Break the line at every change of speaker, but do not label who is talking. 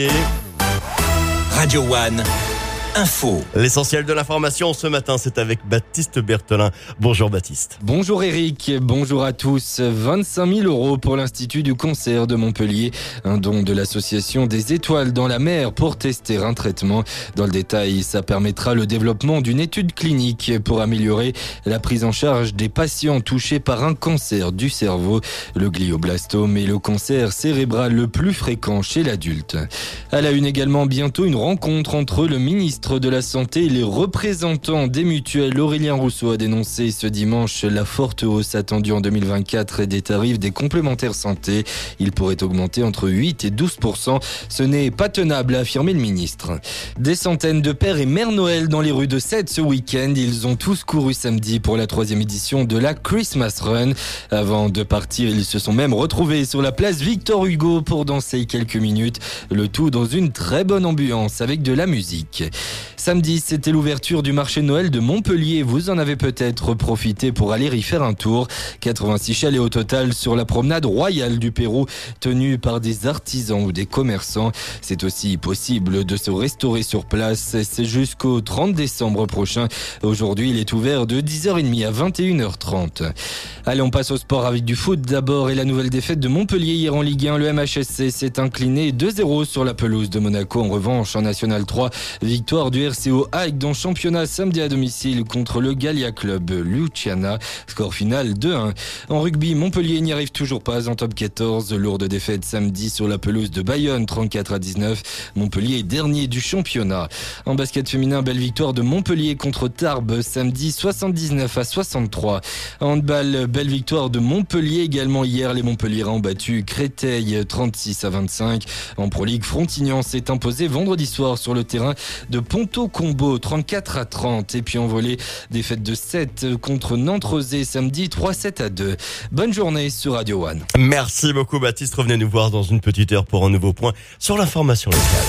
Radio One. Info.
L'essentiel de l'information ce matin, c'est avec Baptiste Berthelin. Bonjour Baptiste.
Bonjour Eric, bonjour à tous. 25 000 euros pour l'Institut du concert de Montpellier, un don de l'association des étoiles dans la mer pour tester un traitement. Dans le détail, ça permettra le développement d'une étude clinique pour améliorer la prise en charge des patients touchés par un cancer du cerveau. Le glioblastome est le cancer cérébral le plus fréquent chez l'adulte. À la une également bientôt une rencontre entre le ministre de la Santé et les représentants des mutuelles. Aurélien Rousseau a dénoncé ce dimanche la forte hausse attendue en 2024 des tarifs des complémentaires santé. Il pourrait augmenter entre 8 et 12% Ce n'est pas tenable, a affirmé le ministre. Des centaines de pères et mères Noël dans les rues de Sète ce week-end. Ils ont tous couru samedi pour la troisième édition de la Christmas Run. Avant de partir, ils se sont même retrouvés sur la place Victor Hugo pour danser quelques minutes. Le tout dans une très bonne ambiance avec de la musique. Samedi, c'était l'ouverture du marché Noël de Montpellier. Vous en avez peut-être profité pour aller y faire un tour. 86 chalets au total sur la promenade royale du Pérou, tenue par des artisans ou des commerçants. C'est aussi possible de se restaurer sur place. C'est jusqu'au 30 décembre prochain. Aujourd'hui, il est ouvert de 10h30 à 21h30. Allez, on passe au sport avec du foot d'abord et la nouvelle défaite de Montpellier hier en Ligue 1. Le MHSC s'est incliné 2-0 sur la pelouse de Monaco. En revanche, en National 3, victoire du RCO dans championnat samedi à domicile contre le Gallia Club Luciana. Score final 2-1. En rugby, Montpellier n'y arrive toujours pas en top 14. Lourde défaite samedi sur la pelouse de Bayonne 34 à 19. Montpellier est dernier du championnat. En basket féminin, belle victoire de Montpellier contre Tarbes samedi 79 à 63. En handball, belle victoire de Montpellier également hier. Les Montpelliérains ont battu Créteil 36 à 25. En Pro League, Frontignan s'est imposé vendredi soir sur le terrain de Ponto Combo 34 à 30 et puis en volée défaite de 7 contre nantes samedi 3-7 à 2. Bonne journée sur Radio One.
Merci beaucoup Baptiste. Revenez nous voir dans une petite heure pour un nouveau point sur l'information locale.